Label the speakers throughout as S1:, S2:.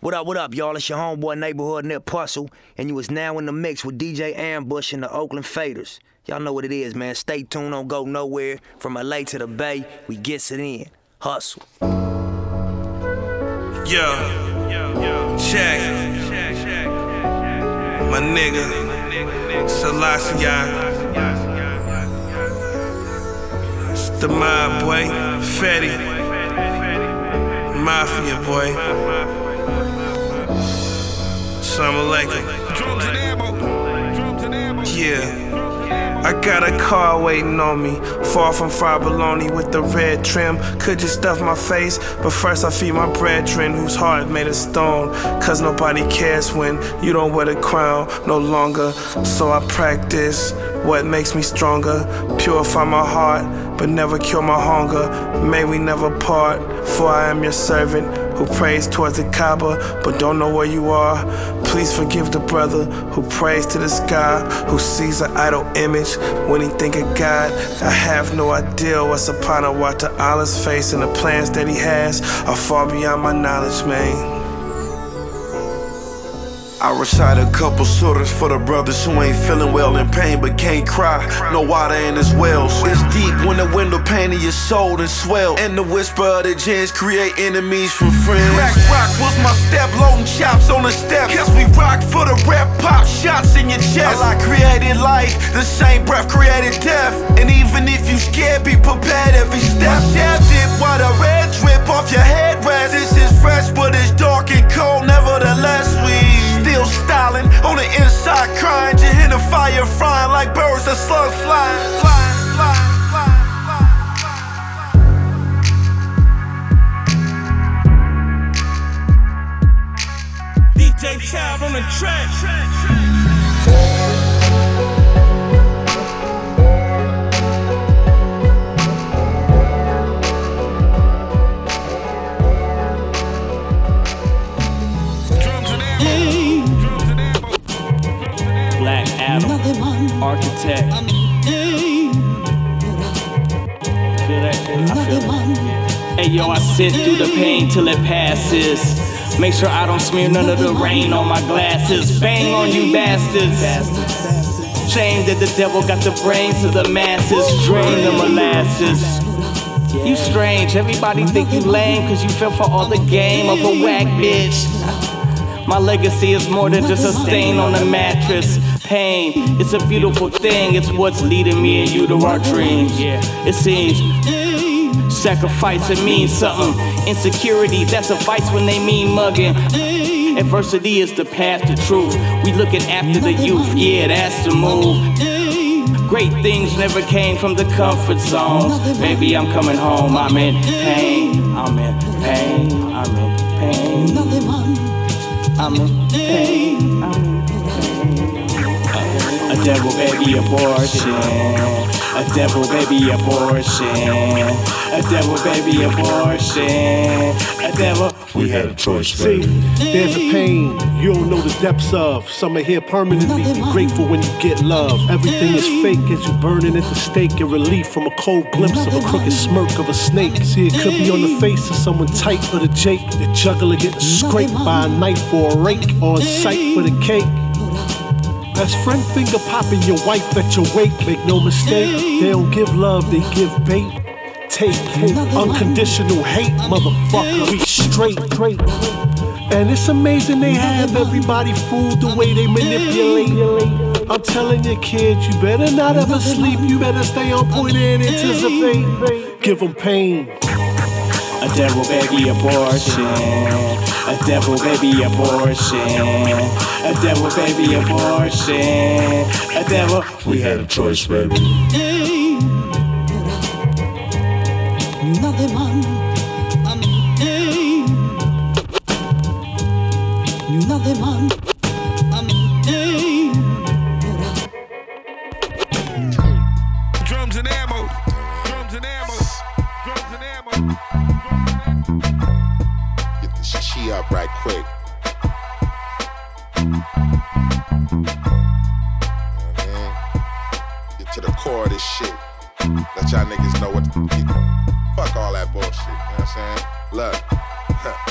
S1: What up, what up, y'all? It's your homeboy neighborhood Nip Hussle, and you is now in the mix with DJ Ambush and the Oakland Faders. Y'all know what it is, man. Stay tuned, don't go nowhere. From LA to the Bay, we gets it in. Hustle.
S2: Yo, check. My nigga, Selassie. It's the mob, boy. Fetty. Mafia, boy. Assalamu alaikum. Yeah. I got a car waiting on me, far from fried bologna with the red trim. Could just stuff my face, but first I feed my brethren whose heart made of stone. Cause nobody cares when you don't wear the crown no longer. So I practice what makes me stronger, purify my heart, but never cure my hunger. May we never part, for I am your servant who prays towards the Kaaba but don't know where you are. Please forgive the brother who prays to the sky, who sees an idol image when he think of God. I have no idea what's upon a Wa Allah's face, and the plans that he has are far beyond my knowledge, man.
S3: I recite a couple surahs for the brothers who ain't feeling well in pain but can't cry. No water in his wells. It's deep when the window pane of your soul and swell. And the whisper of the jinns create enemies from friends. Crack rock was my step, loading chops on the step. Cause we rock for the rep, pop shots in your chest. Allah created life, the same breath created death. And even if you scared, be prepared every step. Shaft it while the red drip off your headrest. This is fresh, but it's dark and cold, nevertheless we still styling. On the inside, crying. You hear the fire frying like birds that flying, flying.
S2: DJ Child on the track.
S4: Sit through the pain till it passes. Make sure I don't smear none of the rain on my glasses. Bang on you bastards. Shame that the devil got the brains of the masses. Drain the molasses. You strange, everybody think you lame cause you fell for all the game of a whack bitch. My legacy is more than just a stain on the mattress pain. It's a beautiful thing, it's what's leading me and you to our dreams. Yeah, it seems sacrifice it means something. Insecurity, that's a vice when they mean mugging. Adversity is the path to truth. We looking after the youth, yeah, that's the move. Great things never came from the comfort zones. Baby, I'm coming home. I'm in pain. I'm in pain. I'm in pain. I'm in pain. I'm in a devil baby abortion. A devil baby abortion. A devil baby abortion. A devil.
S5: We had a choice. Baby. See, there's a pain you don't know the depths of. Some are here permanently. Be grateful when you get love. Everything is fake as you burning at the stake. Get relief from a cold glimpse of a crooked smirk of a snake. See, it could be on the face of someone tight or the Jake. The juggler getting scraped by a knife or a rake. On sight for the cake. That's friend finger popping your wife at your wake. Make no mistake, they don't give love, they give bait. Take it. unconditional hate, motherfucker. We straight. And it's amazing they have everybody fooled the way they manipulate. I'm telling you, kids, you better not ever sleep. You better stay on point and anticipate. Give them pain.
S4: A devil baby abortion. A devil baby abortion. A devil baby abortion. A devil.
S5: We had a choice, baby.
S6: Man.
S7: Up right quick. Get to the core of this shit. Let y'all niggas know what. Fuck all that bullshit. You know what I'm saying? Look.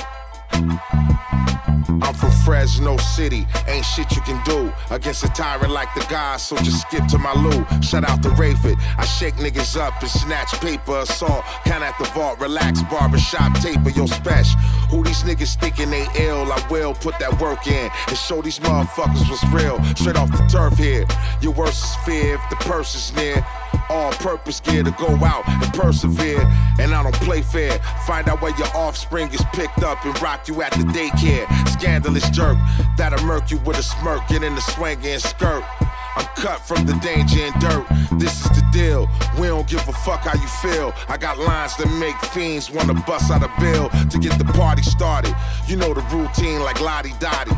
S7: I'm from Fresno City, ain't shit you can do against a tyrant like the guys, so just skip to my loo. Shout out to Rayford, I shake niggas up and snatch paper, assault, count at the vault, relax, barbershop taper, yo special. Who these niggas thinking they ill? I will put that work in and show these motherfuckers what's real. Straight off the turf here, your worst is fear if the purse is near. All purpose gear to go out and persevere. And I don't play fair. Find out where your offspring is picked up and rock you at the daycare. Scandalous jerk that'll murk you with a smirk. Get in the swinging skirt. I'm cut from the danger and dirt. This is the deal. We don't give a fuck how you feel. I got lines that make fiends wanna bust out a bill to get the party started. You know the routine like Lottie Dottie.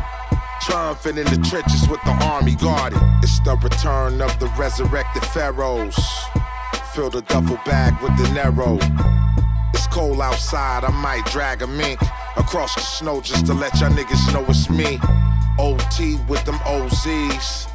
S7: Triumphant in the trenches with the army guarded. It's the return of the resurrected pharaohs. Fill the duffel bag with the narrow. It's cold outside, I might drag a mink across the snow just to let y'all niggas know it's me. OT with them OZs.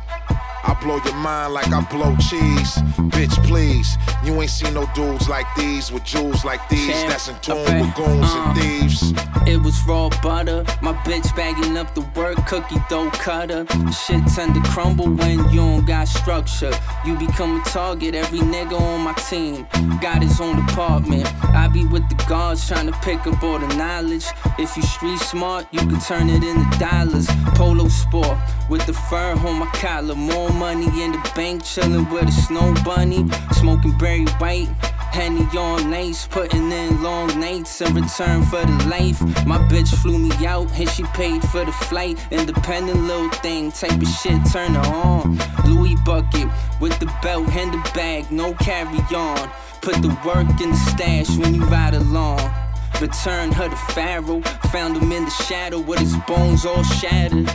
S7: I blow your mind like I blow cheese. Bitch, please. You ain't seen no dudes like these with jewels like these. That's in tune
S8: okay,
S7: with goons
S8: uh.
S7: and thieves.
S8: It was raw butter. My bitch bagging up the work, cookie dough cutter. Shit tend to crumble when you don't got structure. You become a target, every nigga on my team got his own department. I be with the guards trying to pick up all the knowledge. If you street smart, you can turn it into dollars. Polo sport with the fur on my collar. More money in the bank, chillin' with a snow bunny. Smoking berry white. Henny on nights, putting in long nights in return for the life. My bitch flew me out, and she paid for the flight. Independent little thing, type of shit, turn her on. Louis bucket with the belt and the bag, no carry on. Put the work in the stash when you ride along. Return her to Pharaoh, found him in the shadow with his bones all shattered.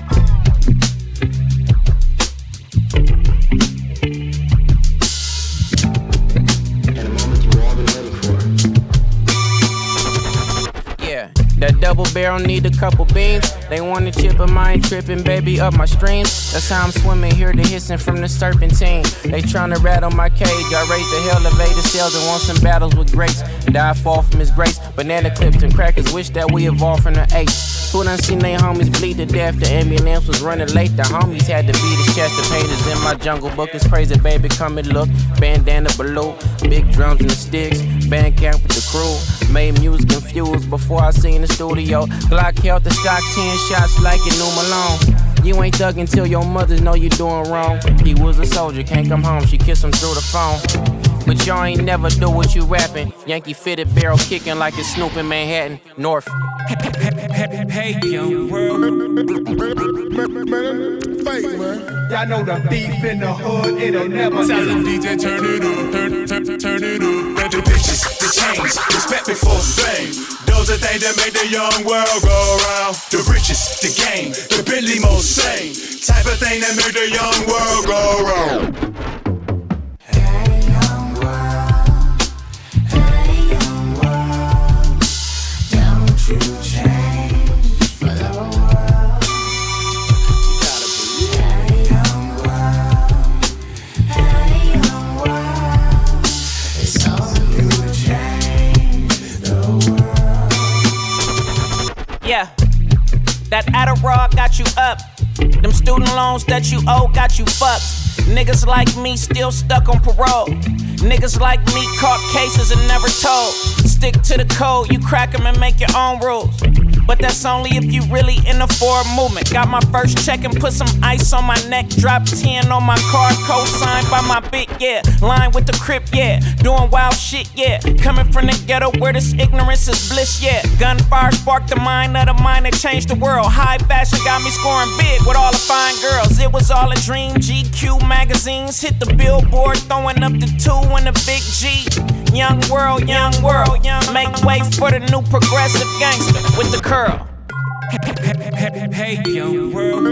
S9: That double barrel need a couple beams. They want to chip I ain't tripping, baby, up my streams. That's how I'm swimming, hear the hissing from the serpentine. They tryna rattle my cage, I raise the elevator cells and want some battles with grace. Die fall from his grace, banana clips and crackers, wish that we evolved from the apes. Who done seen they homies bleed to death? The ambulance was running late, the homies had to beat his chest. The painters in my jungle book is crazy, baby, come and look. Bandana below, big drums and the sticks, band camp with the crew. Made music infused before I seen the studio. Glock held the stock 10 shots like it knew Malone. You ain't thug until your mothers know you doing wrong. He was a soldier, can't come home, she kissed him through the phone. But y'all ain't never do what you rapping. Yankee fitted barrel kicking like it's Snoop in Manhattan, North.
S10: Hey, young world.
S7: Fake, man.
S11: Y'all know the thief in the hood, it'll never
S10: Tell the DJ turn it up, turn, turn, turn it up. The bitches, the chains, respect before fame. Those are things that make the young world go round. The riches, the game, the Bentley most sane. Type of thing that make the young world go round.
S9: That Adderall got you up. Them student loans that you owe got you fucked. Niggas like me still stuck on parole. Niggas like me caught cases and never told. Stick to the code, you crack them and make your own rules. But that's only if you really in the forward movement. Got my first check and put some ice on my neck. Drop 10 on my car, co-signed by my big, yeah. Line with the crip, yeah. Doing wild shit, yeah. Coming from the ghetto where this ignorance is bliss, yeah. Gunfire sparked the mind of the mind that changed the world. High fashion got me scoring big with all the fine girls. It was all a dream. GQ magazines hit the billboard, throwing up the two and the big G. Young world, young world, young. Make way for the new progressive gangster with the curl.
S10: Hey, young world.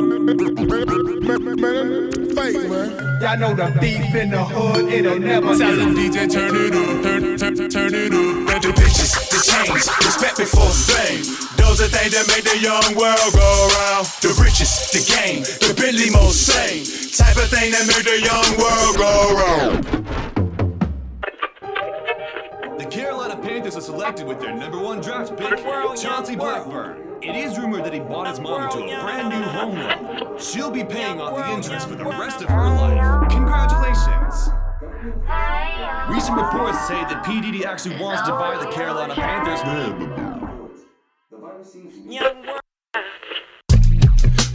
S7: Fake, man.
S11: Y'all know the thief in the hood, it'll never
S10: Tell the DJ turn it up, turn, turn, turn it up. The bitches, the chains, respect before fame. Those are things that make the young world go round. The riches, the game, the Bentley most sane. Type of thing that make the young world go round.
S12: Panthers
S13: Panthers are selected with their number one draft pick, Chauncey Blackburn. It is rumored that he bought his mom into a brand new home loan. She'll be paying off the interest for the rest of her life. Congratulations! Recent reports say that PDD actually wants to buy the Carolina Panthers.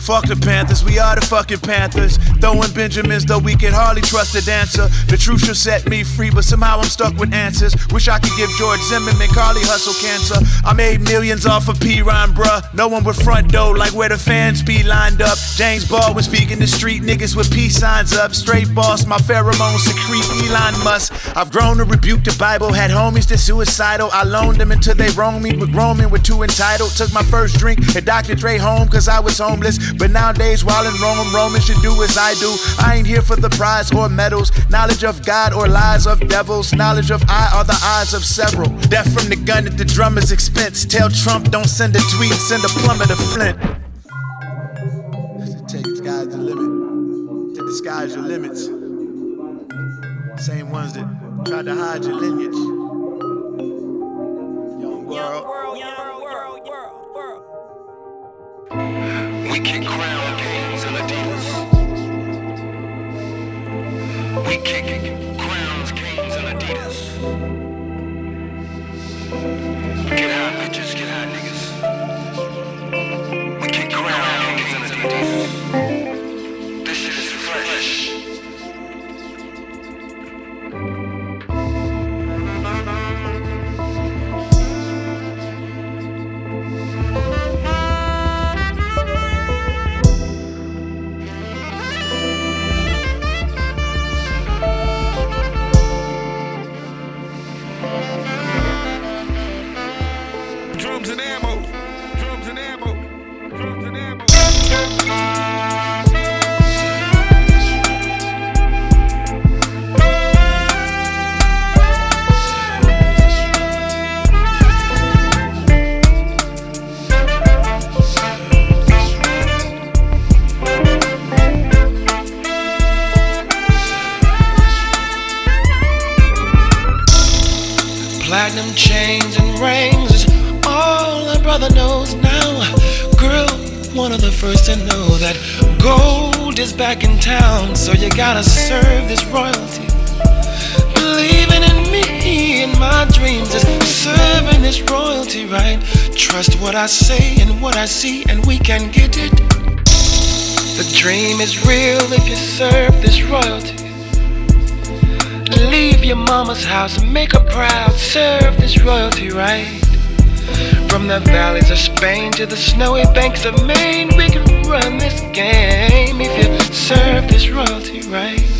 S14: Fuck the Panthers, we are the fucking Panthers. Throwing Benjamins, though we can hardly trust a dancer. The truth should set me free, but somehow I'm stuck with answers. Wish I could give George Zimmerman Carly Hustle cancer. I made millions off of P. Rhyme, bruh. No one with front door, like where the fans be lined up. James Baldwin speaking the street, niggas with peace signs up. Straight boss, my pheromones secrete Elon Musk. I've grown to rebuke the Bible, had homies that suicidal. I loaned them until they wronged me, but Roman were too entitled. Took my first drink at Dr. Dre home, cause I was homeless. But nowadays, while in Rome, Romans should do as I do. I ain't here for the prize or medals, knowledge of God or lies of devils. Knowledge of I are the eyes of several. Death from the gun at the drummer's expense. Tell Trump don't send a tweet, send a plumber to Flint. Take the sky's the limit. Take the sky's your limits. Same ones that tried to hide your lineage. Young world.
S15: We kick crown is
S16: real if you serve this royalty. Leave your mama's house and make her proud. Serve this royalty right. From the valleys of Spain to the snowy banks of Maine, we can run this game if you serve this royalty right.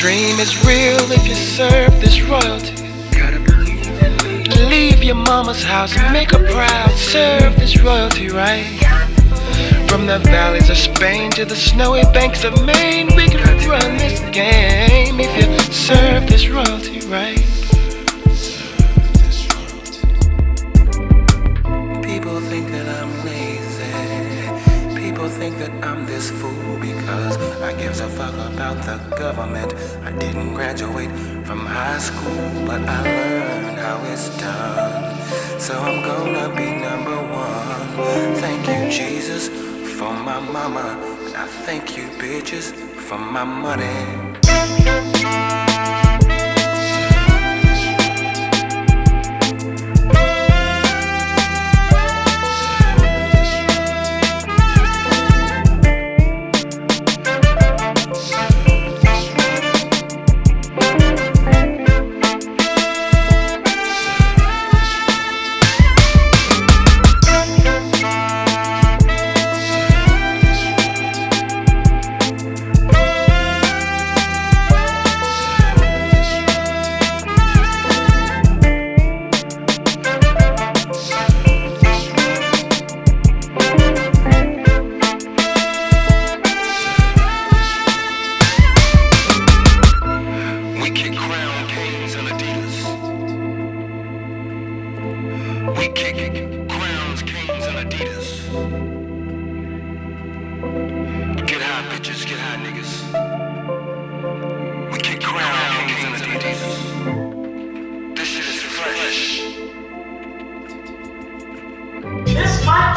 S16: Dream is real if you serve this royalty. Leave your mama's house, make her proud, serve this royalty right. From the valleys of Spain to the snowy banks of Maine, we can run this game if you serve this royalty right.
S17: People think that I'm lazy. People think that I'm this fool I gives a fuck about the government. I didn't graduate from high school, but I learned how it's done. So I'm gonna be number one. Thank you, Jesus, for my mama. And I thank you, bitches, for my money.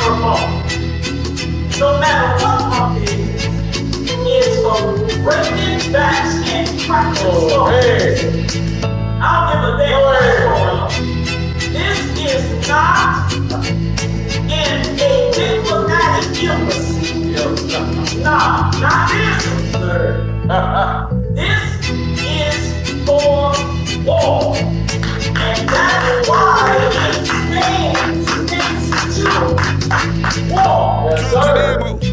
S18: Microphone, no matter what it is, is for breaking backs and cracking skulls. I don't give a damn what's going on. This is not in a diplomatic embassy. Nah, not this, this is for war. And that's why it stands next to war.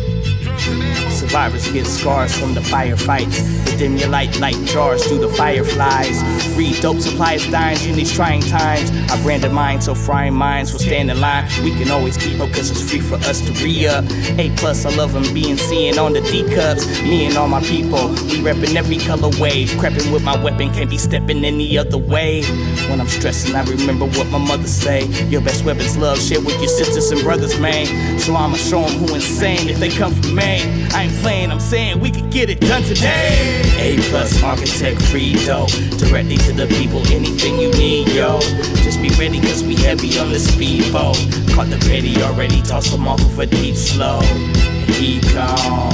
S4: Survivors get scars from the firefights. They dim your light like jars through the fireflies. Read dope supplies, dimes in these trying times. I branded mine so frying minds will stand in line. We can always keep up cause it's free for us to re up. A plus, I love them being seen on the D cups. Me and all my people, we reppin' every color wave. Crepping with my weapon, can't be stepping any other way. When I'm stressing, I remember what my mother say. Your best weapon's love, share with your sisters and brothers, man. So I'ma show them who insane if they come from me. I ain't I'm saying we could get it done today. A plus architect free dough. Directly to the people, anything you need, yo. Just be ready, cause we heavy on the speedboat. Caught the petty already, toss them off of a deep slow. And he gone.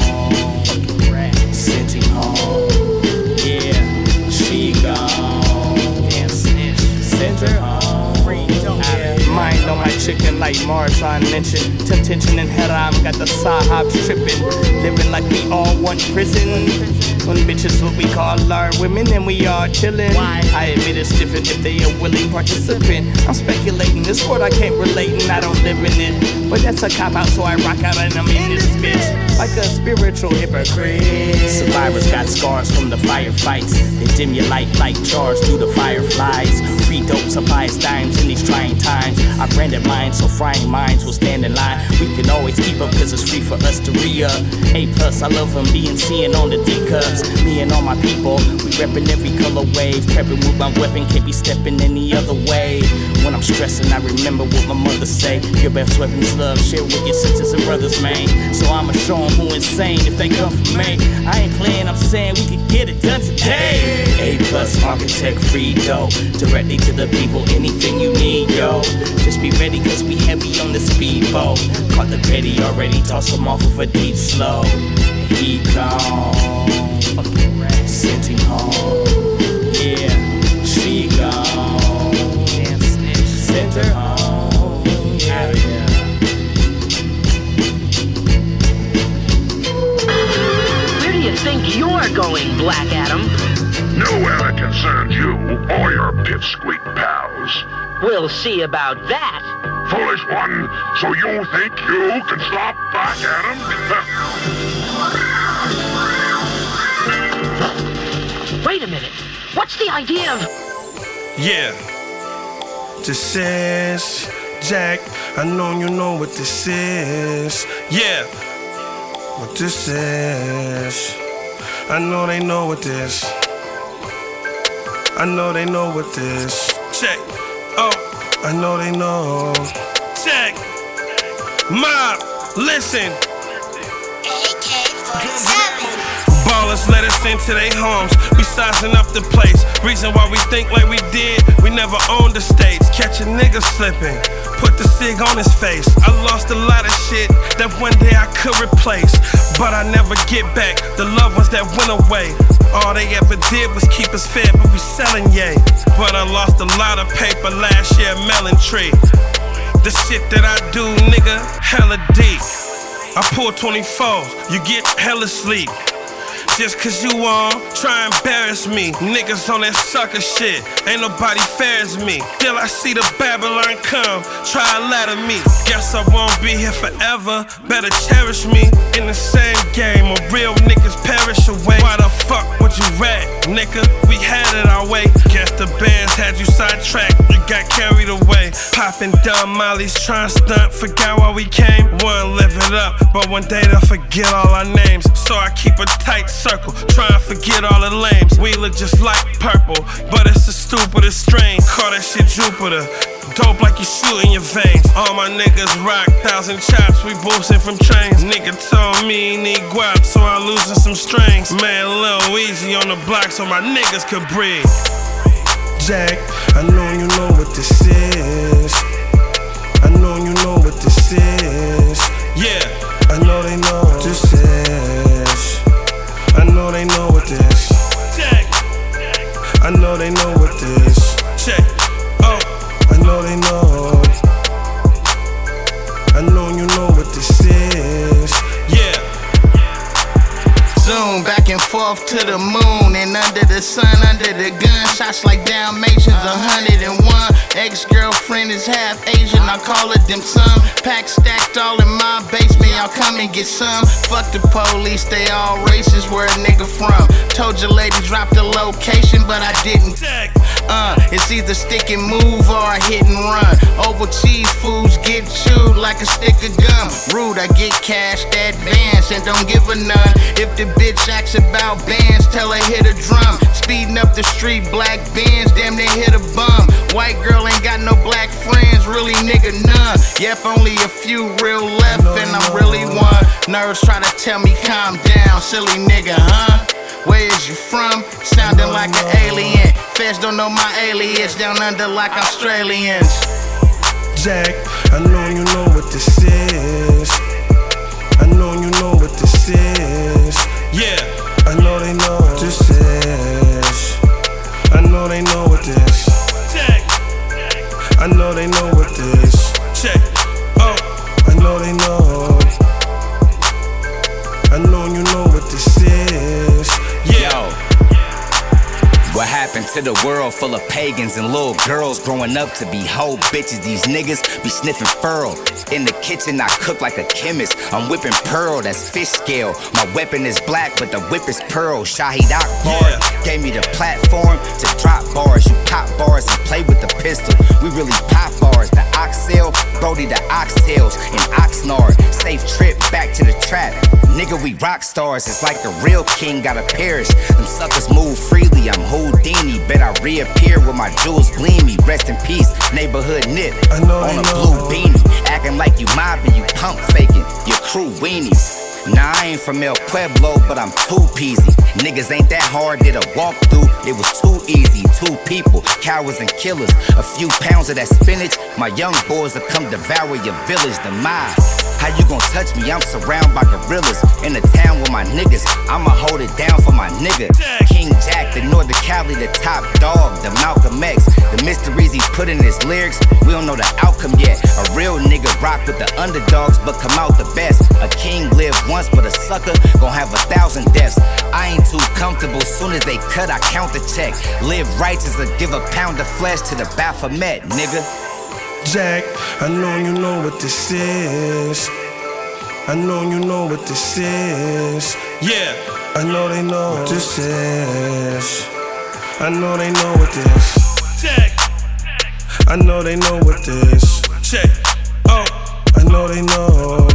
S4: Sent home. On my chicken like Marshawn mentioned. Temptation and haram got the sahab tripping. Living like we all want prison. When bitches what we call our women and we are chillin'. I admit it's different if they a willing participant. I'm speculating this world I can't relate and I don't live in it. But that's a cop out, so I rock out and I'm in this bitch. Like a spiritual hypocrite. Survivors got scars from the firefights. They dim your light like jars through the fireflies. Free dope supplies, dimes in these trying times. I branded mine so frying minds will stand in line. We can always keep up cause it's free for us to re up. A plus, I love them being seen on the D Me and all my people, we reppin' every color wave. Prepping with my weapon, can't be stepping any other way. When I'm stressing, I remember what my mother say. Your best weapon's love, share with your sisters and brothers, man. So I'ma show them who insane if they come for me. I ain't playing, I'm saying we can get it done today. A plus architect free dough. Directly to the people, anything you need, yo. Just be ready, cause we heavy on the speedboat. Caught the petty already, toss him off of a deep slow. He gone.
S19: Going, Black Adam?
S20: Nowhere that concerns you or your pipsqueak pals.
S19: We'll see about that.
S20: Foolish one, so you think you can stop Black Adam?
S19: Wait a a minute. What's the idea of.
S2: Yeah. This is Jack. I know you know what this is. Yeah. What this is. I know they know what this. I know they know what this. Check. Oh, I know they know. Check. Mob, listen. Ballers let us into their homes. We sizing up the place. Reason why we think like we did, we never owned the states. Catch a nigga slipping. Put the cig on his face. I lost a lot of shit that one day I could replace. But I never get back the loved ones that went away. All they ever did was keep us fed, but we selling yay. But I lost a lot of paper last year, melon tree. The shit that I do, nigga, hella deep. I pull 24, you get hella sleep. Just cause you on, try embarrass me. Niggas on that sucker shit, ain't nobody fair as me. Till I see the Babylon come, try a ladder me. Guess I won't be here forever, better cherish me. In the same game, a real niggas perish away. Why the fuck would you rat, nigga? We had it our way. Guess the bands had you sidetracked, you got carried away. Popping dumb mollies, trying to stunt, forgot why we came. One live it up, but one day they'll forget all our names. So I keep a tight circle, try and forget all the lames. We look just like purple, but it's the stupidest strain. Call that shit Jupiter. Dope like you shoot in your veins. All my niggas rock, thousand chops, we boosting from trains. Nigga told me he need guap, so I'm losing some strings. Man, little easy on the block so my niggas could breathe. Jack, I know you know what this is. I know you know what this is. Yeah, I know they know know they know what this. Check. Oh, I know they know. I know you know what this is. Yeah.
S21: Zoom back and forth to the moon and under the sun, under the gun. Shots like Dalmatians, 101. Ex girlfriend is half Asian, I call her them some. Pack stacked all in my basement, y'all come and get some. Fuck the police, they all racist, where a nigga from. Told your lady drop the location, but I didn't. Uh, it's either stick and move or hit and run. Over cheese foods get chewed like a stick of gum. Rude, I get cash advance and don't give a none. If the bitch acts about bands, tell her hit a drum. Speeding up the street, black bands, damn they hit a bum. White girl ain't got no black friends, really nigga none. Yep, only a few real left, and I'm really one. Nerves try to tell me calm down, silly nigga, huh? Where is you from? Sounding like an alien. Feds don't know my alias, down under like Australians.
S2: Jack, I know you know what this is. I know you know what this is. Yeah, I know they know
S22: to the world full of pagans and little girls growing up to be hoe bitches? These niggas be sniffing furl. In the kitchen, I cook like a chemist. I'm whipping pearl, that's fish scale. My weapon is black, but the whip is pearl. Shahid Akbar gave me the platform to drop bars. You pop bars and play with the pistol. We really pop bars. The oxtail, Brody the oxtails, and Oxnard. Safe trip back to the trap. Nigga, we rock stars. It's like the real king gotta perish. Them suckers move freely. I'm Houdini. Bet I reappear with my jewels gleamy. Rest in peace, neighborhood nip. on a blue beanie. Acting like you mobbing, you pump faking. Your crew weenies. Nah, I ain't from El Pueblo, but I'm too peasy. Niggas ain't that hard, did a walkthrough. It was too easy. Two people, cowards and killers. A few pounds of that spinach. My young boys will come devour your village, the mob. How you gon' touch me? I'm surrounded by gorillas. In the town with my niggas, I'ma hold it down for my nigga. King Jack, the Northern Cali, the top dog, the Malcolm X. The mysteries he put in his lyrics, we don't know the outcome yet. A real nigga rock with the underdogs, but come out the best. A king lived once, but a sucker gon' have a thousand deaths. I ain't too comfortable, soon as they cut, I count the check. Live righteous or give a pound of flesh to the Baphomet, nigga.
S2: Jack, I know you know what this is. I know you know what this is. Yeah, I know they know what this is.
S23: I know they know what this. Check. I know they know what this. Check. Oh, I know they know.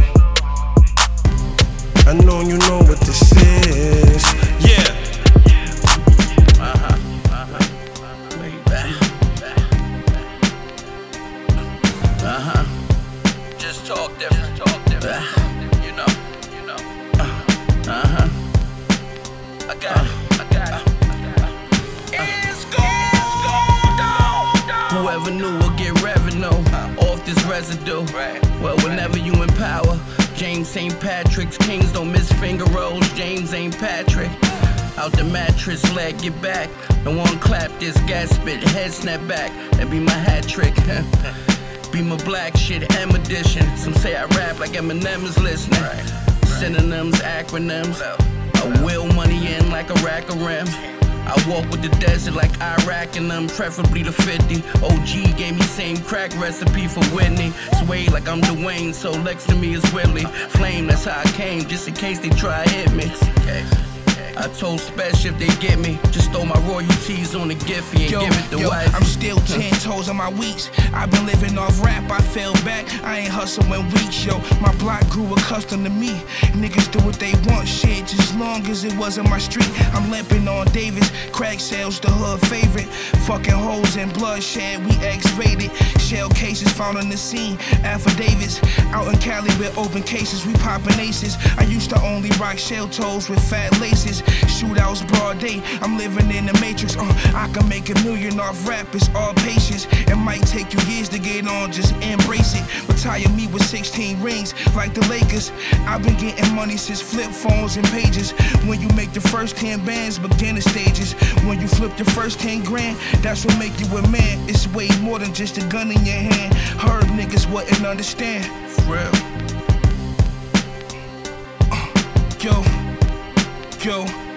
S23: I know you know what this is.
S24: Residue. Well, whenever you in power, James St. Patrick's Kings don't miss finger rolls. James ain't Patrick. Out the mattress, leg get back. The one clap this gas spit, head snap back. That be my hat trick. be my black shit, M edition. Some say I rap like Eminem is listening. Synonyms, acronyms. I will money in like a rack of rim. I walk with the desert like Iraq and I'm preferably the 50. OG gave me same crack recipe for Whitney. Sway like I'm Dwayne, so next to me is Willie. Flame, that's how I came, just in case they try hit me. I told Special if they get me, just throw my royalties on the Giphy and
S25: Yo,
S24: give it to
S25: yo,
S24: wife.
S25: I'm still ten toes on my weeks. I've been living off rap, I fell back. I ain't hustling weeks, yo. My block grew accustomed to me. Niggas do what they want, shit, just long as it wasn't my street. I'm limping on Davis, crack sales, the hood favorite. Fucking holes and bloodshed, we X-rated. Shell cases found on the scene, affidavits. Out in Cali with open cases, we popping aces. I used to only rock shell toes with fat laces. Shootouts broad day, I'm living in the matrix. Uh, I can make a million off rap, it's all patience. It might take you years to get on, just embrace it. Retire me with 16 rings, like the Lakers. I've been getting money since flip phones and pages. When you make the first 10 bands, beginner stages. When you flip the first 10 grand, that's what make you a man. It's way more than just a gun in your hand. Heard niggas wouldn't understand. For real. Uh, yo, yo,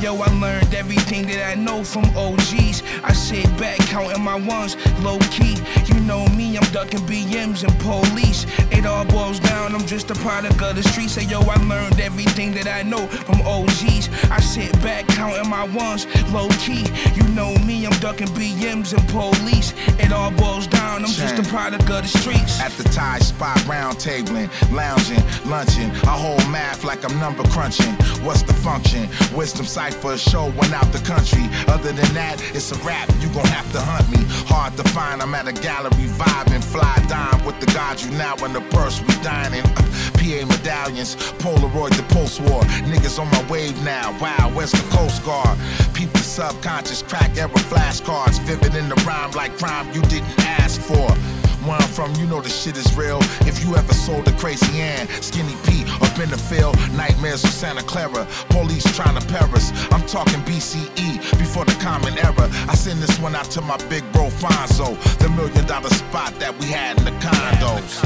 S25: yo, I learned everything that I know from OGs. I sit back counting my ones, low key. You know me, I'm ducking BMs and police. It all boils down, I'm just a product of the streets. Hey yo, I learned everything that I know from OGs. I sit back counting my ones, low key. You know me, I'm ducking BMs and police. It all boils down, I'm just a product of the streets.
S7: At the Thai spot, round tabling, lounging, lunching. I hold math like I'm number crunching. What's the function? Wisdom cipher show went out the country. Other than that, it's a rap. You gon' have to hunt me. Hard to find. I'm at a gallery vibing, fly dime with the gods you now in the purse we dining. Uh, PA medallions, Polaroid the post war. Niggas on my wave now. Wow, where's the Coast Guard? People subconscious crack error flashcards. Vivid in the rhyme like crime you didn't ask for. From, you know the shit is real. If you ever sold a crazy Ann, Skinny Pete, up in the field, nightmares of Santa Clara, police trying to Paris. I'm talking BCE, before the common era. I send this one out to my big bro Fonzo, the million dollar spot that we had in the condos.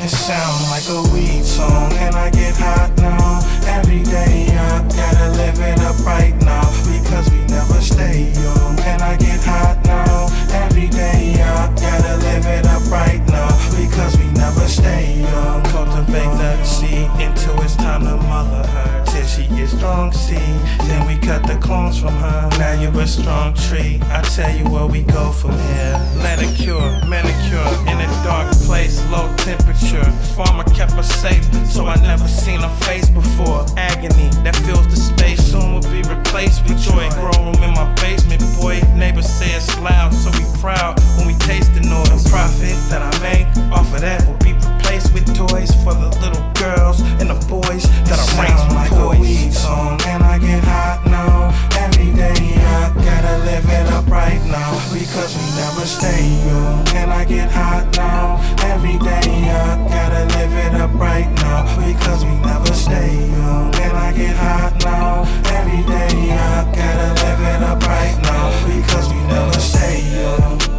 S23: It sound like a weed song, and I get hot now. Every day I gotta live it up right now because we never stay young. And I get hot now. Every day I gotta live it up right now because we never stay young. Cultivate that seed until it's time to mother her. She is strong seed, then we cut the clones from her. Now you're a strong tree. I tell you where we go from here. Manicure, manicure in a dark place, low temperature. Farmer kept her safe, so I never seen her face before. Agony that fills the space soon will be replaced with joy. Grow room in my basement, boy. Neighbors say it's loud, so we proud when we taste the noise. Profit that I make off of that will be replaced with toys for the little girls and the boys that I raise with like toys. a weed song, and I get hot now. Every day I gotta live it up right now because we never stay young. And I get hot now. Every day I gotta live it up right now because we never stay young. And I get hot now. Every day I gotta live it up right now because we never stay young.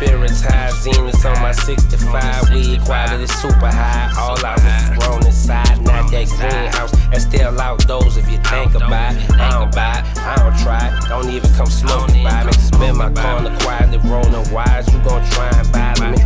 S26: Spirits high, zeniths on my 65. Weed quality super high. All I was grown inside, not that greenhouse. And still outdoors if you think about it. I don't buy it, I don't try it. Don't even come smoke it by me. Spend my
S27: my corner, quietly rolling wise. You gon' try and buy me.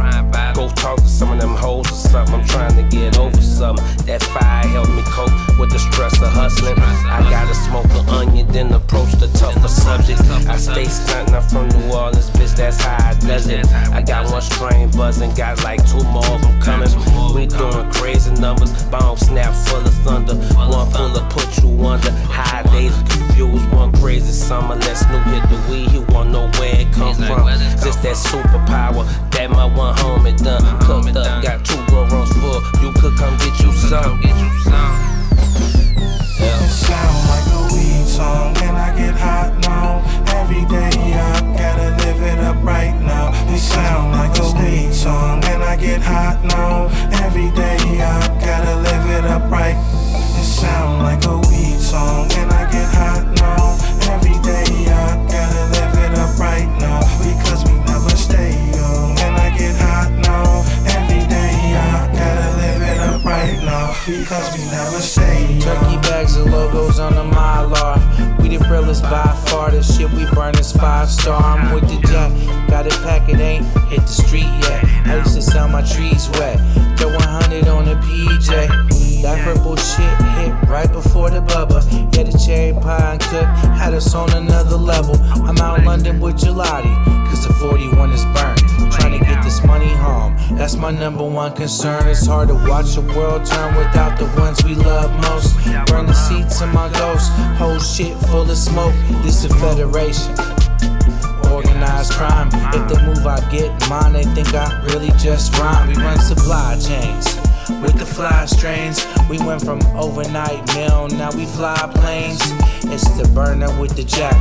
S27: Go talk to some of them hoes or something. I'm trying to get over something. That fire helped me cope with the stress of hustling. I gotta smoke the onion, then approach the tougher subjects. I stay stunting, I'm from New Orleans, bitch, that's how I does it. I got one strain buzzing, got like two more of them coming. We doing crazy numbers, bomb snap full of thunder. One full of put you under. High days confused, one crazy summer. Let Snoop hit the weed, he wanna know where it come from. Just that superpower, that my one homie done. Cooked up, got two rooms full. You could come get you some.
S23: It sound like a weed song, and I get hot now. Every day I gotta live it up right now. It sound like a weed song, and I get hot now. Every day I gotta live it up right. It sound like a weed song, and I get hot Because we never stay young.
S28: Turkey bags and logos on the mylar. We the realest by far. The shit we burn is five star. I'm with the jack. Got it pack, it ain't hit the street yet. I used to sell my trees wet. Throw 100 on the PJ. That purple shit hit right before the bubba. Yeah, the cherry pie and cook had us on another level. I'm out London with Gelato, cause the 41 is burned. Trying to get this money home. That's my number one concern. It's hard to watch the world turn without the ones we love most. Burn the seats in my ghost. Whole shit full of smoke. This a federation. Organized crime. If they move, I get mine. They think I really just rhyme. We run supply chains. With the fly strains, we went from overnight mail, now we fly planes. It's the burner with the jack.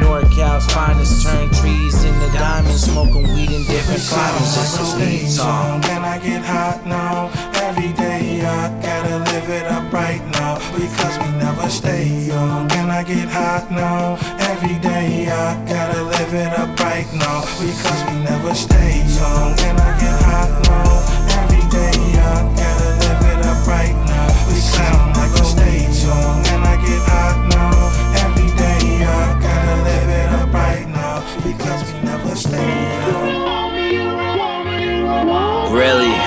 S28: NorCal's finest turn trees into diamonds, smoking weed in different climates. It's a weed song.
S23: And I get hot now. Every day I gotta live it up right now. Because we never stay young. And I get hot now. Every day I gotta live it up right now. Because we never stay young. And I get hot now. Every day I gotta live it up right now. We sound like a stay young. And I get hot now. Every day I gotta live it up right now. Because we never stay young.
S27: Really?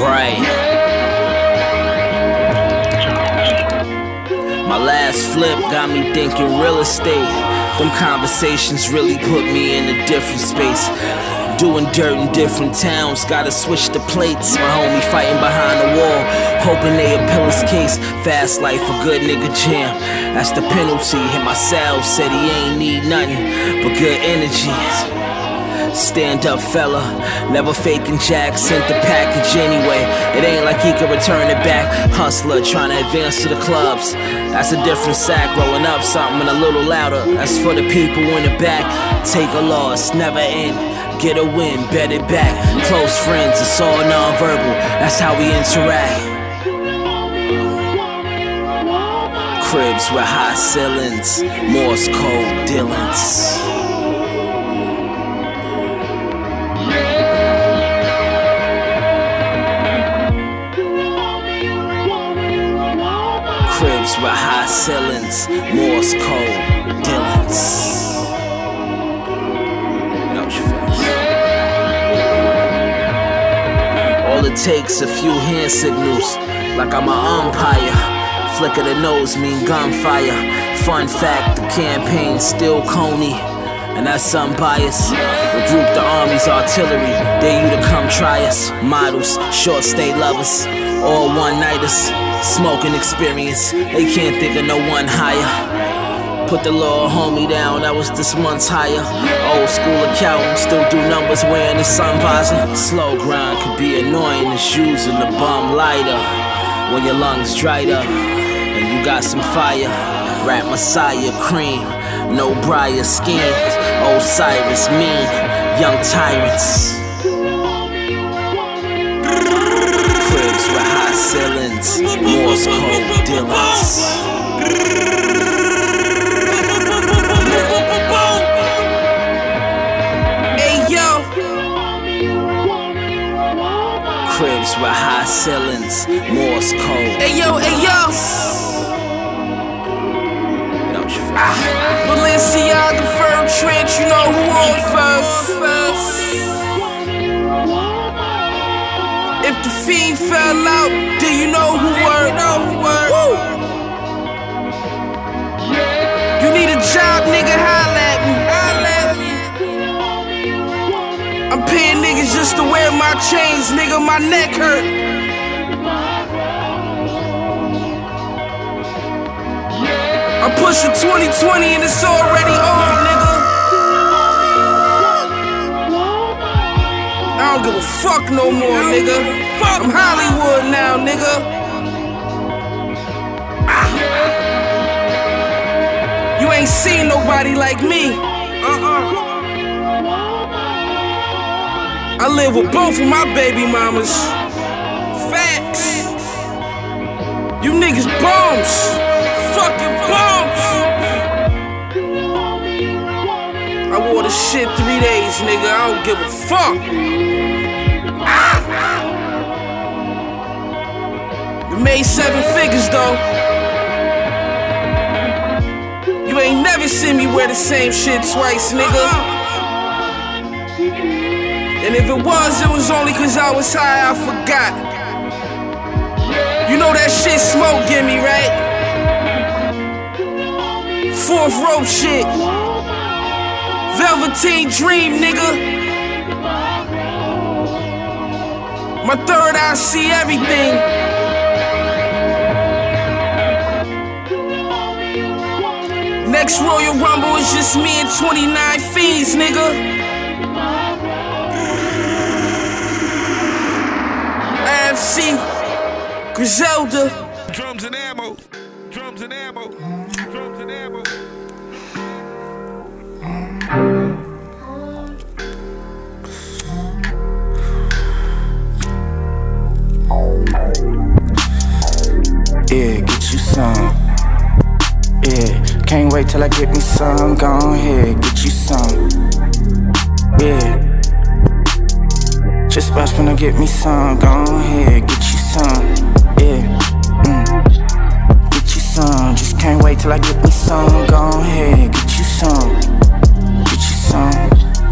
S27: Right. My last flip got me thinking real estate. Them conversations really put me in a different space. Doing dirt in different towns, gotta switch the plates. My homie fighting behind the wall, hoping they appeal his case. Fast life, a good nigga jam. That's the penalty. Hit myself, said he ain't need nothing but good energy. Stand up, fella. Never faking Jack, sent the package anyway. It ain't like he could return it back. Hustler trying to advance to the clubs. That's a different sack, rolling up something a little louder. That's for the people in the back. Take a loss, never end. Get a win, bet it back. Close friends, it's all nonverbal. That's how we interact. Cribs with high ceilings, Morse code Dylans. Cribs with high ceilings, Morse code Dylans. It takes a few hand signals, like I'm an umpire. Flick of the nose mean gunfire. Fun fact, the campaign's still Coney. And that's unbiased. Regroup the army's artillery. Dare you to come try us. Models, short stay lovers, all one nighters. Smoking experience, they can't think of no one higher. Put the little homie down, that was this month's hire. Old school accountant, still do numbers wearing the sun visor. Slow grind could be annoying as using the bum lighter. When your lungs dried up and you got some fire. Rap Messiah cream, no briar skin. Osiris mean, young tyrants. Cribs with high ceilings, Morse code Dylans. Cribs with high ceilings. silence, Morse code.
S29: Hey yo, hey yo. Balenciaga fur trench, you know who on first. If the fiend fell out, do you know who word? Woo. You need a job, nigga, holla just to wear my chains, nigga, my neck hurt. I'm pushing 2020 and it's already on, nigga. I don't give a fuck no more, nigga. I'm Hollywood now, nigga. You ain't seen nobody like me. I live with both of my baby mamas. Facts. You niggas bums. Fucking bums. I wore this shit three days, nigga. I don't give a fuck. You made seven figures though. You ain't never seen me wear the same shit twice, nigga. Uh-huh. And if it was, it was only cause I was high, I forgot. You know that shit smoke give me, right? Fourth row shit. Velveteen dream, nigga. My third eye see everything. Next Royal Rumble is just me and 29 fiends, nigga. AFC, Griselda.
S2: Drums and ammo. Drums and ammo. Drums and ammo.
S30: Yeah, get you some. Yeah, can't wait till I get me some. Go ahead, get you some. Yeah. Just watch when I get me some. Go ahead, get you some. Yeah. Mm. Get you some. Just can't wait till I get me some. Go ahead, get you some. Get you some.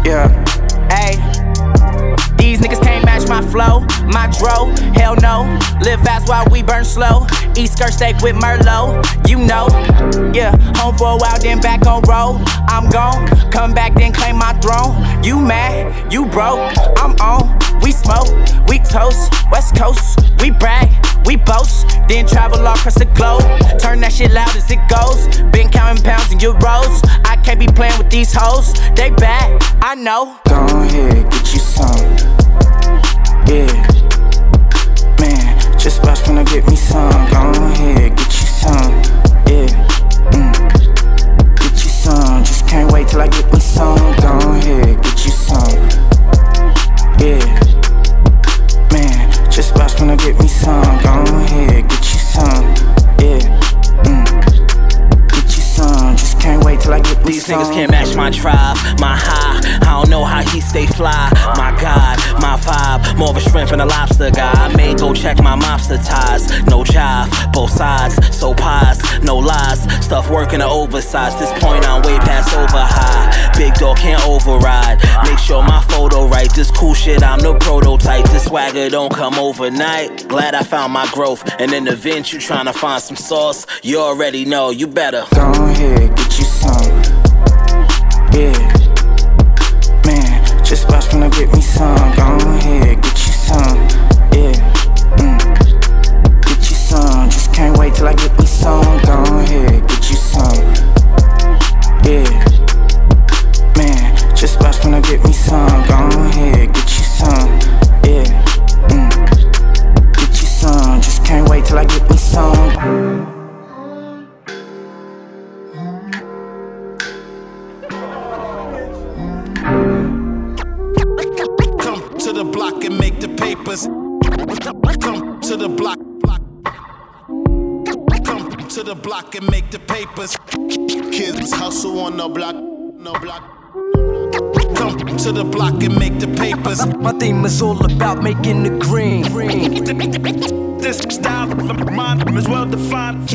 S30: Yeah.
S4: Hey. These niggas can't match my flow, my dro, hell no. Live fast while we burn slow. Eat skirt steak with Merlot, you know. Yeah, home for a while, then back on road. I'm gone, come back, then claim my throne. You mad, you broke, I'm on. We smoke, we toast, West Coast, we brag, we boast. Then travel all across the globe. Turn that shit loud as it goes. Been counting pounds and euros. I can't be playing with these hoes, they bad, I know.
S30: Go ahead, get you some. Yeah. Man, just watch when I get me some. Go ahead, get you some. Yeah. Mm. Get you some. Just can't wait till I get me some. Go ahead, get you some. Yeah. Watch when I get me some. Go ahead, get you some. Can't wait till I get
S27: These
S30: some.
S27: niggas can't match my tribe, my high. I don't know how he stay fly. My God, my vibe, more of a shrimp and a lobster guy. I may go check my mobster ties. No jive, both sides, so pies, no lies. Stuff working the oversize. This point I'm way past over high. Big dog can't override. Make sure my photo right. This cool shit, I'm the prototype. This swagger don't come overnight. Glad I found my growth. And in the event you tryna find some sauce, you already know. You better.
S30: Go ahead, get you some. Yeah. Man, just watch when I get me some. Go ahead, get you some. Yeah. Mm. Get you some. Just can't wait till I get me some. Go here, get you some.
S14: On block. No block. Come to the block and make the papers.
S24: My theme is all about making the green.
S14: This style, mine is well defined.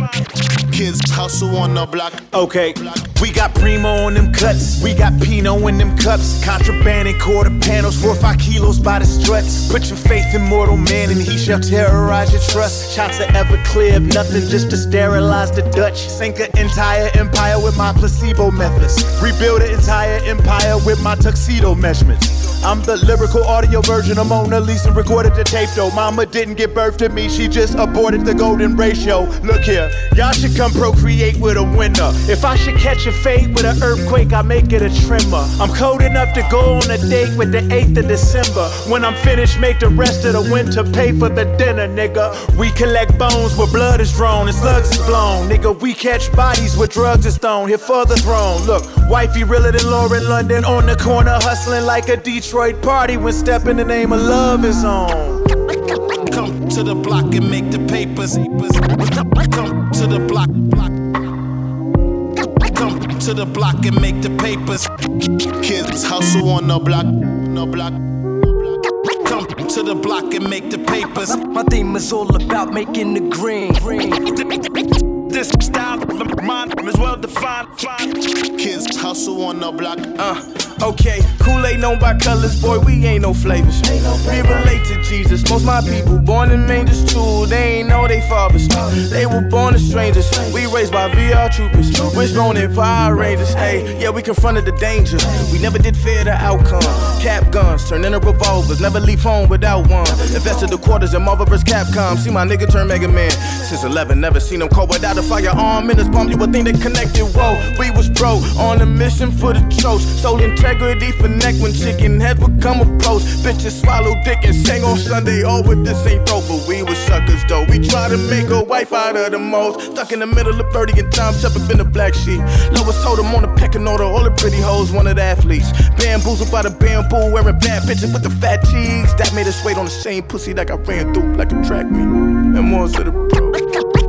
S7: Kids hustle on the block.
S14: Okay, we got Primo on them cuts. We got Pino in them cups. Contraband and quarter panels, four or five kilos by the struts. Put your faith in mortal man and he shall terrorize your trust. Shots are ever clear of nothing just to sterilize the Dutch. Sink an entire empire with my placebo methods. Rebuild an entire empire with my tuxedo measurements. I'm the lyrical audio version of Mona Lisa recorded the tape though. Mama didn't give birth to me, she just aborted the golden ratio. Look here, y'all should come procreate with a winner. If I should catch a fade with an earthquake, I make it a tremor. I'm cold enough to go on a date with the 8th of December. When I'm finished, make the rest of the winter pay for the dinner, nigga. We collect bones where blood is drawn and slugs is blown. Nigga, we catch bodies where drugs is thrown. Here for the throne. Look, wifey realer than Lauren London on the corner, hustling like a Detroit party when step in the name of love is on.
S7: Come to the block and make the papers. Come to the block. Come to the block and make the papers. Kids hustle on the block. No block. Come to the block and make the papers.
S31: My theme is all about making the green. green.
S14: This style, of mine is well defined.
S7: Kids hustle on the block.
S32: Uh, okay, Kool-Aid known by colors, boy, we ain't no flavors. We relate to Jesus. Most my people born in mangers too. They ain't know they fathers. They were born as strangers. We raised by VR troopers, wishbone and Power Rangers. Hey, yeah, we confronted the danger. We never did fear the outcome. Cap guns, turn into revolvers. Never leave home without one. Invested the quarters in Marvel vs. Capcom. See my nigga turn Mega Man. Since 11, never seen him cold without a firearm in his palm. You would think they connected. Whoa, we was bro on a mission for the tropes. Sold integrity for neck when chicken head would come approach. Bitches swallow dick and sang on Sunday. Oh, but this ain't but we was suckers though. We try to make a wife out of the most. Stuck in the middle of 30 and time, up in the black sheep. Lois told him on the pecking order, all the pretty hoes, the athletes. Bamboozled by the bamboo, wearing bad bitches with the fat cheeks. That made us wait on the same pussy like I ran through like a track meet. And more to the pro.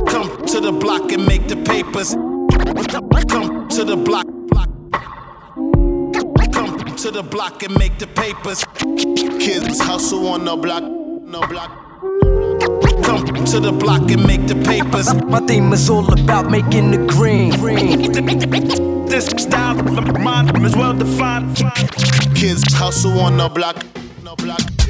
S7: Come to the block and make the papers. Come to the block. To the block and make the papers. Kids hustle on the block. No block. Come to the block and make the papers.
S31: My theme is all about making the green.
S14: This style, of mine is well defined.
S7: Kids hustle on the block. No block.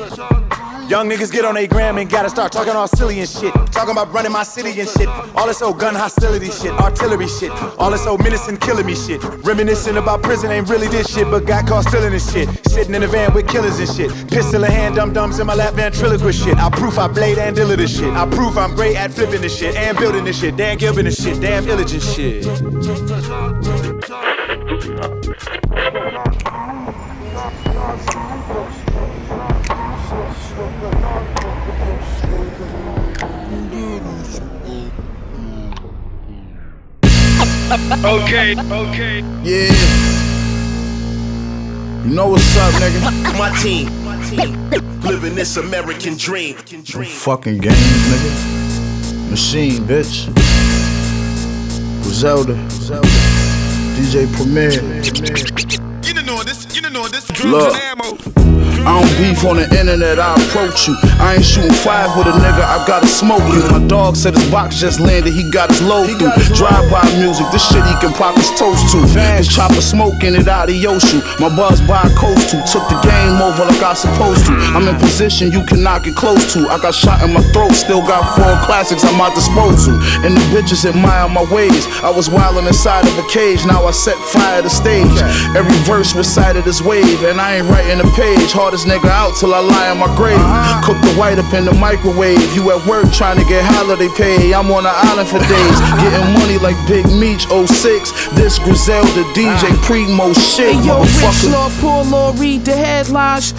S14: Young niggas get on a gram and gotta start talking all silly and shit. Talking about running my city and shit. All this old gun hostility shit, artillery shit. All this old menacing killing me shit. Reminiscing about prison ain't really this shit, but got caught stealing this shit. Sitting in a van with killers and shit. Pistol in hand, dum dums in my lap, ventriloquist shit. I proof I blade and dealer this shit. I proof I'm great at flipping this shit and building this shit. Dan Gilbert this shit, damn illigent shit.
S33: Okay, okay.
S34: Yeah. You know what's up, nigga?
S7: My team. Living this American dream.
S34: No fucking games, nigga. Machine, bitch. Griselda. DJ Premier.
S33: You didn't know this. You didn't know this. Drums
S34: Look.
S33: and ammo.
S34: I don't beef on the internet, I approach you. I ain't shooting five with a nigga, I gotta smoke you. My dog said his box just landed, he got his load through. Drive by music, this shit he can pop his toast to. His chopper smoking it out of Yoshu. My buzz by a coast to. Took the game over like I supposed to. I'm in position you cannot get close to. I got shot in my throat, still got four classics at my disposal. And the bitches admire my ways. I was wildin' inside of a cage, now I set fire to stage. Every verse recited as wave, and I ain't writing a page. Hardest nigga out till I lie in my grave. Cook the white up in the microwave. You at work trying to get holiday pay. I'm on the island for days, getting money like Big Meech 06. This Griselda DJ Primo shit,
S32: Hey yo, Rich. Law, poor law, read the headlines.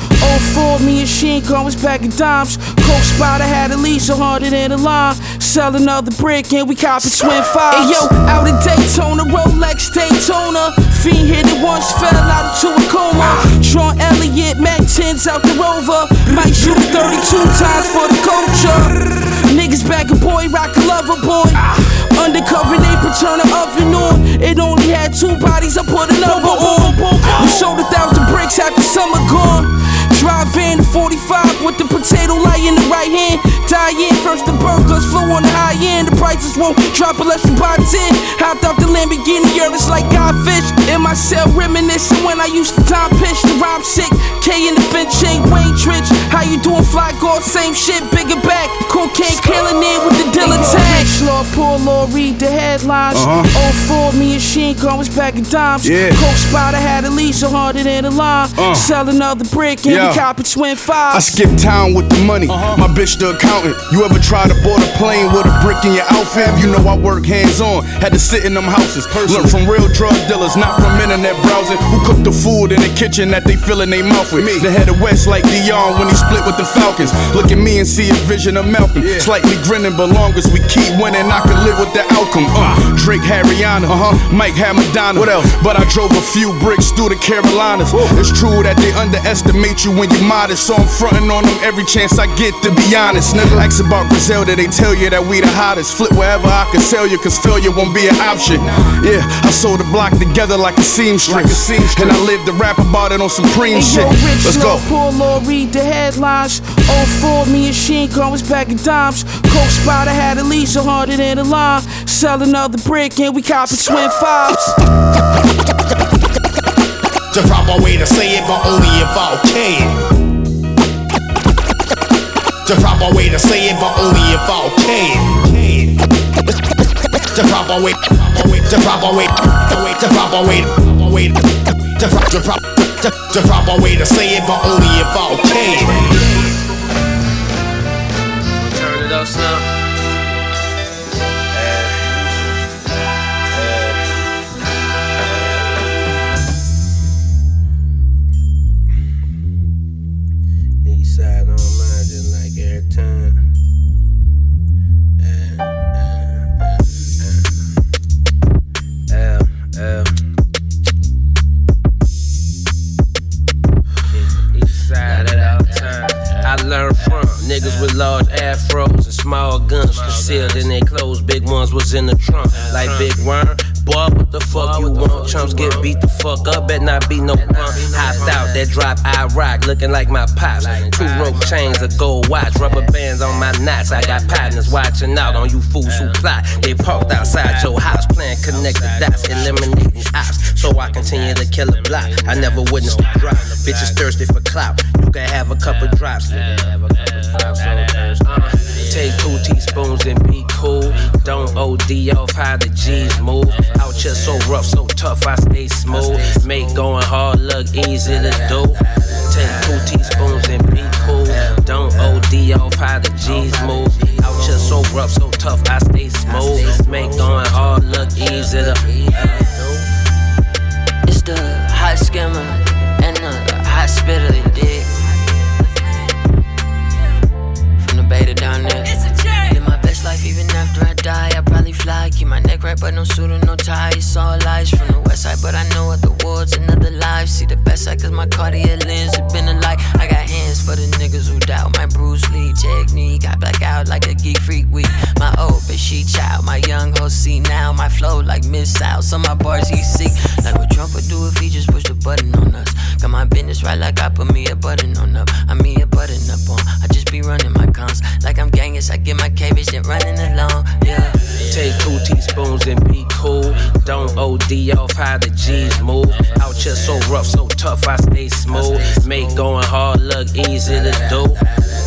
S32: 04, me and Sheen was back in dimes. Coke Spider had at least a hundred in the line. Sell another brick and we cop it twin five. Hey yo, out in Daytona, Rolex Daytona. Fiend hit it once, fell out into a coma. Sean Elliott, Mac 10s out the rover. Might shoot 32 times for the culture. Niggas back a boy, rock a lover boy. Undercover, they put turn the oven on. It only had two bodies, I put another on. We sold a thousand bricks after summer gone.
S29: Drive in the 45 with the potato light in the right hand. Die in first the burglars flow on the high end. The prices won't drop unless you buy 10. Hopped off the Lamborghini, Earth like Godfish. In my cell reminiscing when I used to time pitch the rhyme sick. K in the Finch ain't Wayne Tritch. How you doing, fly guard? Same shit, bigger back. Cocaine killing it with the dealer tag. Law, poor law, read the headlines.
S34: Uh-huh.
S29: 04, me and Sheen was back in dimes.
S34: Yeah.
S29: Coke Spider had at least a hundred in the line.
S34: Uh.
S29: Sell another brick and
S34: Yeah.
S29: we cop twin
S34: I
S29: fives.
S34: skip town with the money. My bitch the accountant. You ever try to board a plane with a brick in your outfit? You know I work hands on. Had to sit in them houses. Learn from real drug dealers, not from internet browsing. Who cook the food in the kitchen that they fill in their mouth with? The head of West like Deion when he split with the Falcons. Look at me and see a vision of Malcolm. Slightly grinning, but long as we keep winning, I can live with the outcome. Uh, Drake had Rihanna, uh-huh. Mike had Madonna. What else? But I drove a few bricks through the Carolinas. It's true that they underestimate you when you're modest, so I'm fronting on them every chance I get. To be honest, nigga, ask about Griselda, they tell you that we the hottest. Flip wherever I can sell you, cause failure won't be an option. Yeah, I sold the block together like a seamstress, and I lived to rap about it on Supreme
S29: Hey,
S34: shit.
S29: yo, Rich
S34: Let's
S29: Law,
S34: go.
S29: Poor law, read the headlines. 04, me and Sheen gun was back in dimes. Coke Spider had at least a hundred in the line. Sell another brick and we cop it twin fives.
S7: The proper way to say it, but only if I can. The proper way to say it, but only if I can. The proper way, the proper way, the proper way, the proper way, the pro- the pro- the- the proper way to say it, but only if I can.
S26: Turn it up, Slim. Looking like my pops. Two rope chains, a gold watch, rubber bands on my knots. I got partners watching out on you fools who plot. They parked outside your house, playing connect the dots, eliminating ops. So I continue to kill a block. I never witnessed a drop. Bitches thirsty for clout. You can have a couple drops. Uh, Take two teaspoons and be cool. Don't OD off how the G's move. Out here so rough, so tough, I stay smooth. Make going hard look easy to do. Take two teaspoons and be cool. Don't OD off how the G's move. Out here so rough, so tough, I stay smooth. Make going hard look easy to
S35: It's the hot skimmer and the hot spitter, you beta down there. Life even after I die. I probably fly, keep my neck right, but no suit or no tie. It's all lies from the west side, but I know what the world's another life. See the best side, cause my Cartier lens have been a light. I got hands for the niggas who doubt my Bruce Lee technique. I black out like a geek freak week. My old bitch, she child. My young hoe see now. My flow like missile. Some my bars he sick. Like what Trump would do if he just pushed a button on us. Got my business right like I put me a button on up. I mean a button up on. I just be running my cons. Like I'm gangus. I get my cabbage and running along. Yeah.
S26: Take two teaspoons and be cool. Don't OD off how the G's move. Out here so rough, so tough, I stay smooth. Make going hard look easy to do.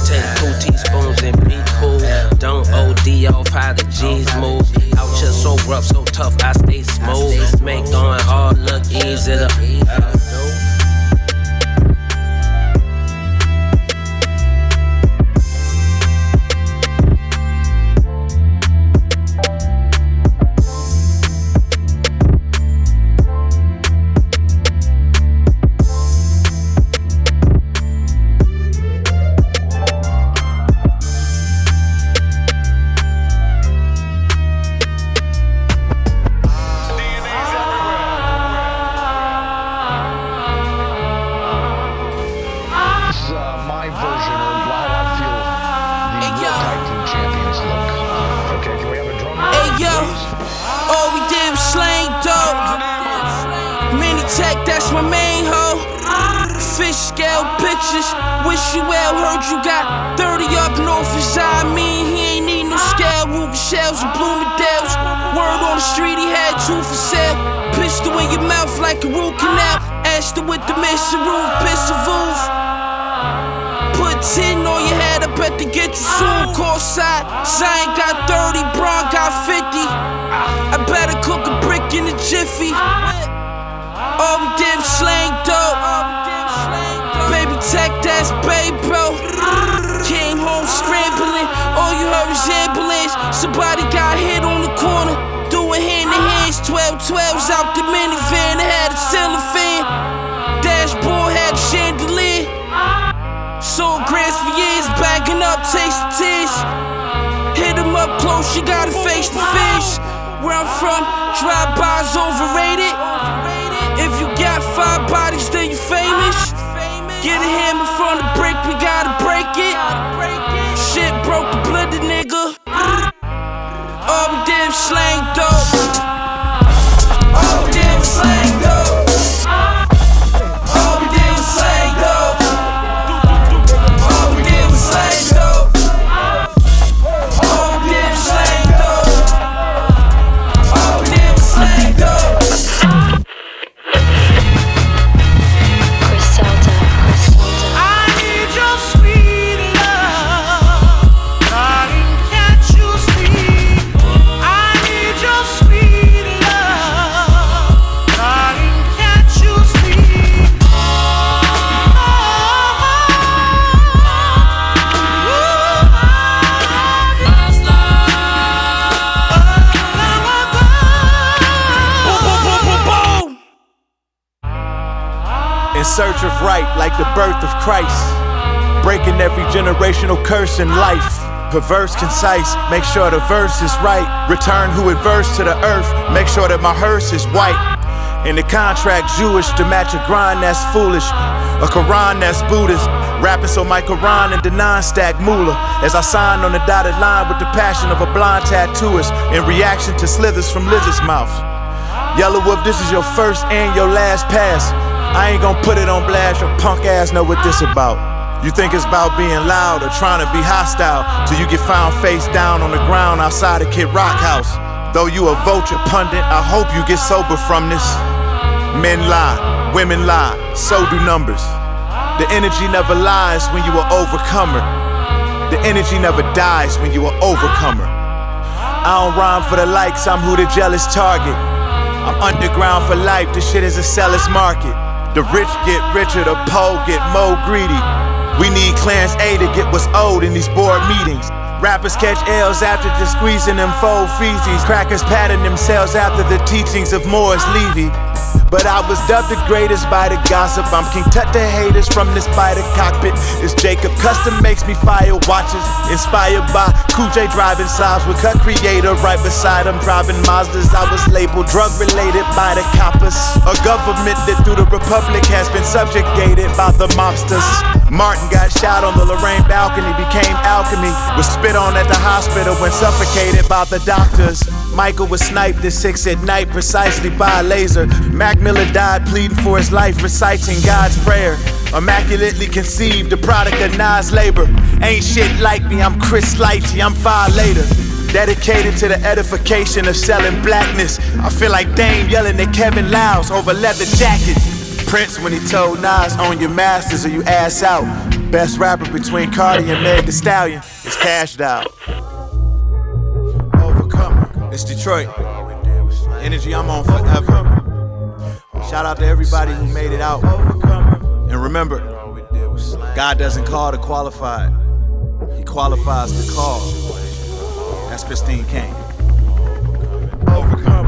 S26: Take two teaspoons and be cool. Don't OD off how the G's move. Out here so rough, so tough, I stay smooth. Make going hard look easy to
S29: up close, you gotta face the fish. Where I'm from, drive-bys overrated. If you got five bodies, then you famous. Get a hammer from the brick, we gotta break it. Shit broke the blender, nigga. We did slang dope. We did slang dope.
S14: Search of right, like the birth of Christ. Breaking every generational curse in life. Perverse, concise, make sure the verse is right. Return who adverse to the earth, make sure that my hearse is white. In the contract, Jewish to match a grind that's foolish. A Quran that's Buddhist. Rapping so my Quran and the non-stack moolah. As I sign on the dotted line with the passion of a blind tattooist. In reaction to slithers from lizard's mouth. Yelawolf, this is your first and your last pass. I ain't gonna put it on blast, your punk ass know what this about. You think it's about being loud or trying to be hostile till you get found face down on the ground outside of Kid Rock House. Though you a vulture pundit, I hope you get sober from this. Men lie, women lie, so do numbers. The energy never lies when you are overcomer. The energy never dies when you are overcomer. I don't rhyme for the likes, I'm who the jealous target. I'm underground for life, this shit is a seller's market. The rich get richer, the poor get more greedy. We need Clarence A to get what's owed in these board meetings. Rappers catch L's after just squeezing them fold feces. Crackers patting themselves after the teachings of Morris Levy. But I was dubbed the greatest by the gossip. I'm King Tut the haters from the spider cockpit. It's Jacob Custom makes me fire watches. Inspired by Cool driving sides with cut creator right beside him. Driving Mazdas. I was labeled drug related by the coppers. A government that through the Republic has been subjugated by the mobsters. Martin got shot on the Lorraine balcony, became alchemy. Was spit on at the hospital when suffocated by the doctors. Michael was sniped at 6 at night precisely by a laser. Mac Miller died pleading for his life, reciting God's prayer. Immaculately conceived, the product of Nas labor. Ain't shit like me, I'm Chris Lighty, I'm far later. Dedicated to the edification of selling blackness. I feel like Dame yelling at Kevin Liles over leather jackets. Prince when he told Nas, own your masters or you ass out. Best rapper between Cardi and Meg The Stallion is cashed out. It's Detroit. Energy I'm on forever. Shout out to everybody who made it out. And remember, God doesn't call the qualified, He qualifies the call. That's Christine Kane. Overcomer.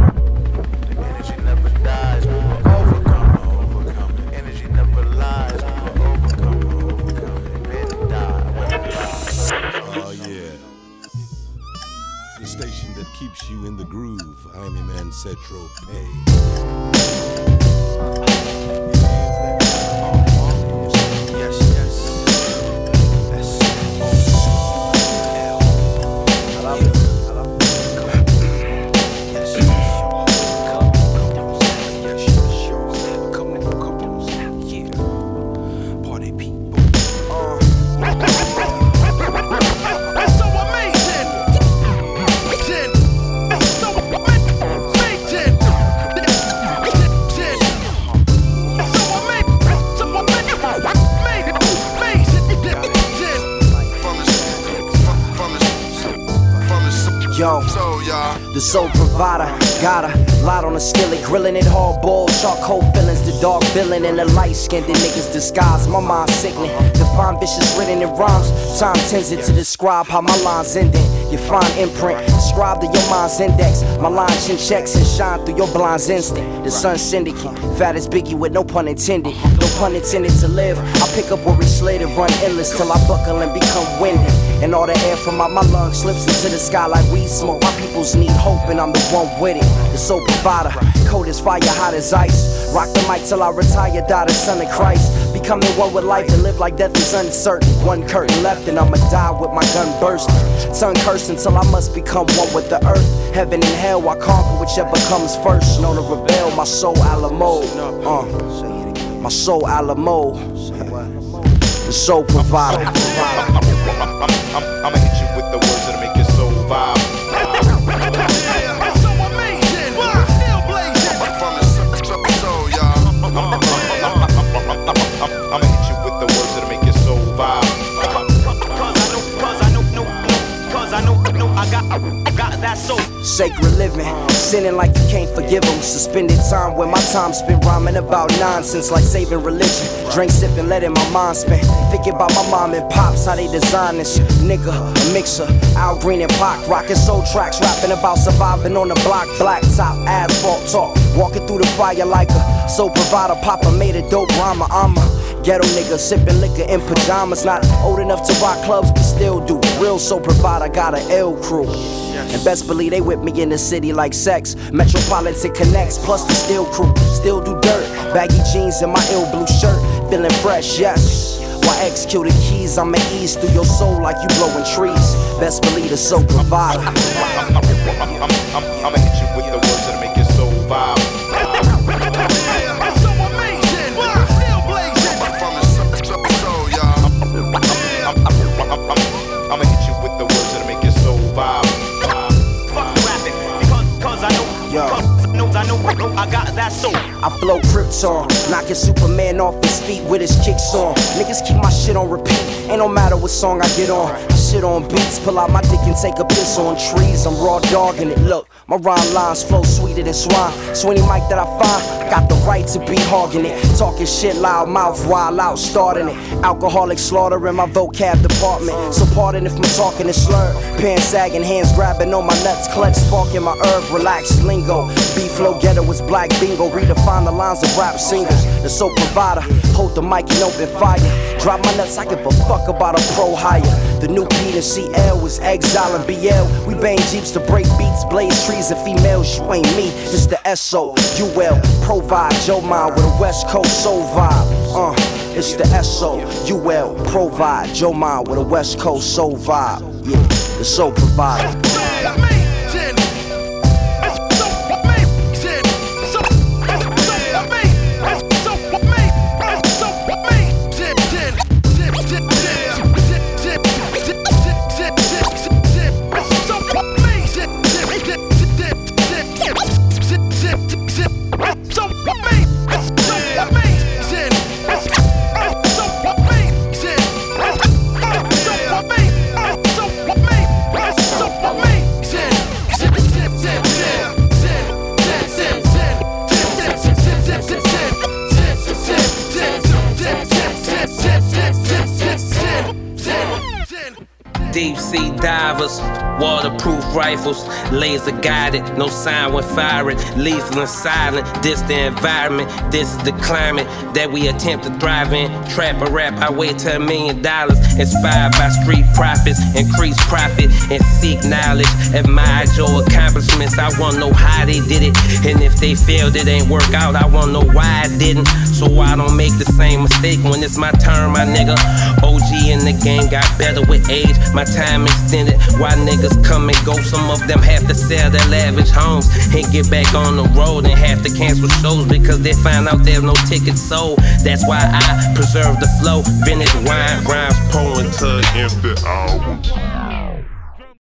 S31: My mind sickening, define vicious written in rhymes. Time tends it to describe how my lines ending. You find imprint, scribe to your mind's index. My line chin checks and shine through your blind's instinct. The sun syndicate, fat as Biggie with no pun intended. No pun intended to live. I pick up where we slid and run endless till I buckle and become winded. And all the air from out my lungs slips into the sky like weed smoke. My peoples need hope and I'm the one with it. The soul provider, cold as fire, hot as ice. Rock the mic till I retire, die the son of Christ. Becoming one with life and live like death is uncertain. One curtain left and I'ma die with my gun bursting. Tongue cursing till I must become one with the earth. Heaven and hell, I conquer whichever comes first. Known to rebel, my soul Alamo. Uh, my soul Alamo. The soul provider. sinning like you can't forgive them. Suspended time where my time spent rhyming about nonsense like saving religion. Drink, sipping, letting my mind spin. Thinking about my mom and pops, how they design this. Nigga, a mixer, Al Green and Pac, rocking soul tracks, rapping about surviving on the block, black top, asphalt talk. Walking through the fire like a soul provider. Papa made a dope rhymer. I'm a ghetto nigga sipping liquor in pajamas. Not old enough to rock clubs, but still do. Real soul provider, got an L crew. And best believe they whip me in the city like sex. Metropolitan connects, plus the steel crew. Still do dirt. Baggy jeans and my ill blue shirt. Feeling fresh, yes. Why execute the keys? I'ma ease through your soul like you blowing trees. Best believe the soul provider.
S36: I'ma hit you with the words
S31: I flow Krypton, knocking Superman off his feet with his kicks on. Niggas keep my shit on repeat, ain't no matter what song I get on. I shit on beats, pull out my dick and take a piss on trees. I'm raw dogging it. Look, my rhyme lines flow sweeter than swine. So any mic that I find, I got the right to be hogging it. Talking shit loud mouth, wild out, starting it. Alcoholic slaughter in my vocab department. So pardon if my talking is slurred. Pants sagging, hands grabbing on my nuts, clutch sparking my herb, relaxed lingo. B flow ghetto is black bingo. Redefine the lines of rap singles. The soap provider, hold the mic and open fire. Drop my nuts, I give a fuck about a pro hire. The new Peter CL was exile and BL. We bang jeeps to break beats, blaze trees and females. You ain't me, it's the SO. UL provide Joe Mine with a West Coast soul vibe. Uh, it's the SO. UL provide Joe Mine with a West Coast soul vibe. Yeah, the soul provider.
S26: Waterproof rifles, laser guided, no sign when firing, lethal and silent. This the environment, this is the climate that we attempt to thrive in. Trap a rap, I wait to a million dollars. Inspired by street profits, increase profit and seek knowledge. Admire your accomplishments, I wanna know how they did it. And if they failed, it ain't work out, I wanna know why I didn't. So I don't make the same mistake when it's my turn, my nigga. OG in the game got better with age, my time extended. Why niggas come and go? Some of them have to sell their lavish homes and get back on the road and have to cancel shows because they find out there's no tickets sold. That's why I preserve the flow. Vintage wine, rhymes pouring to hours.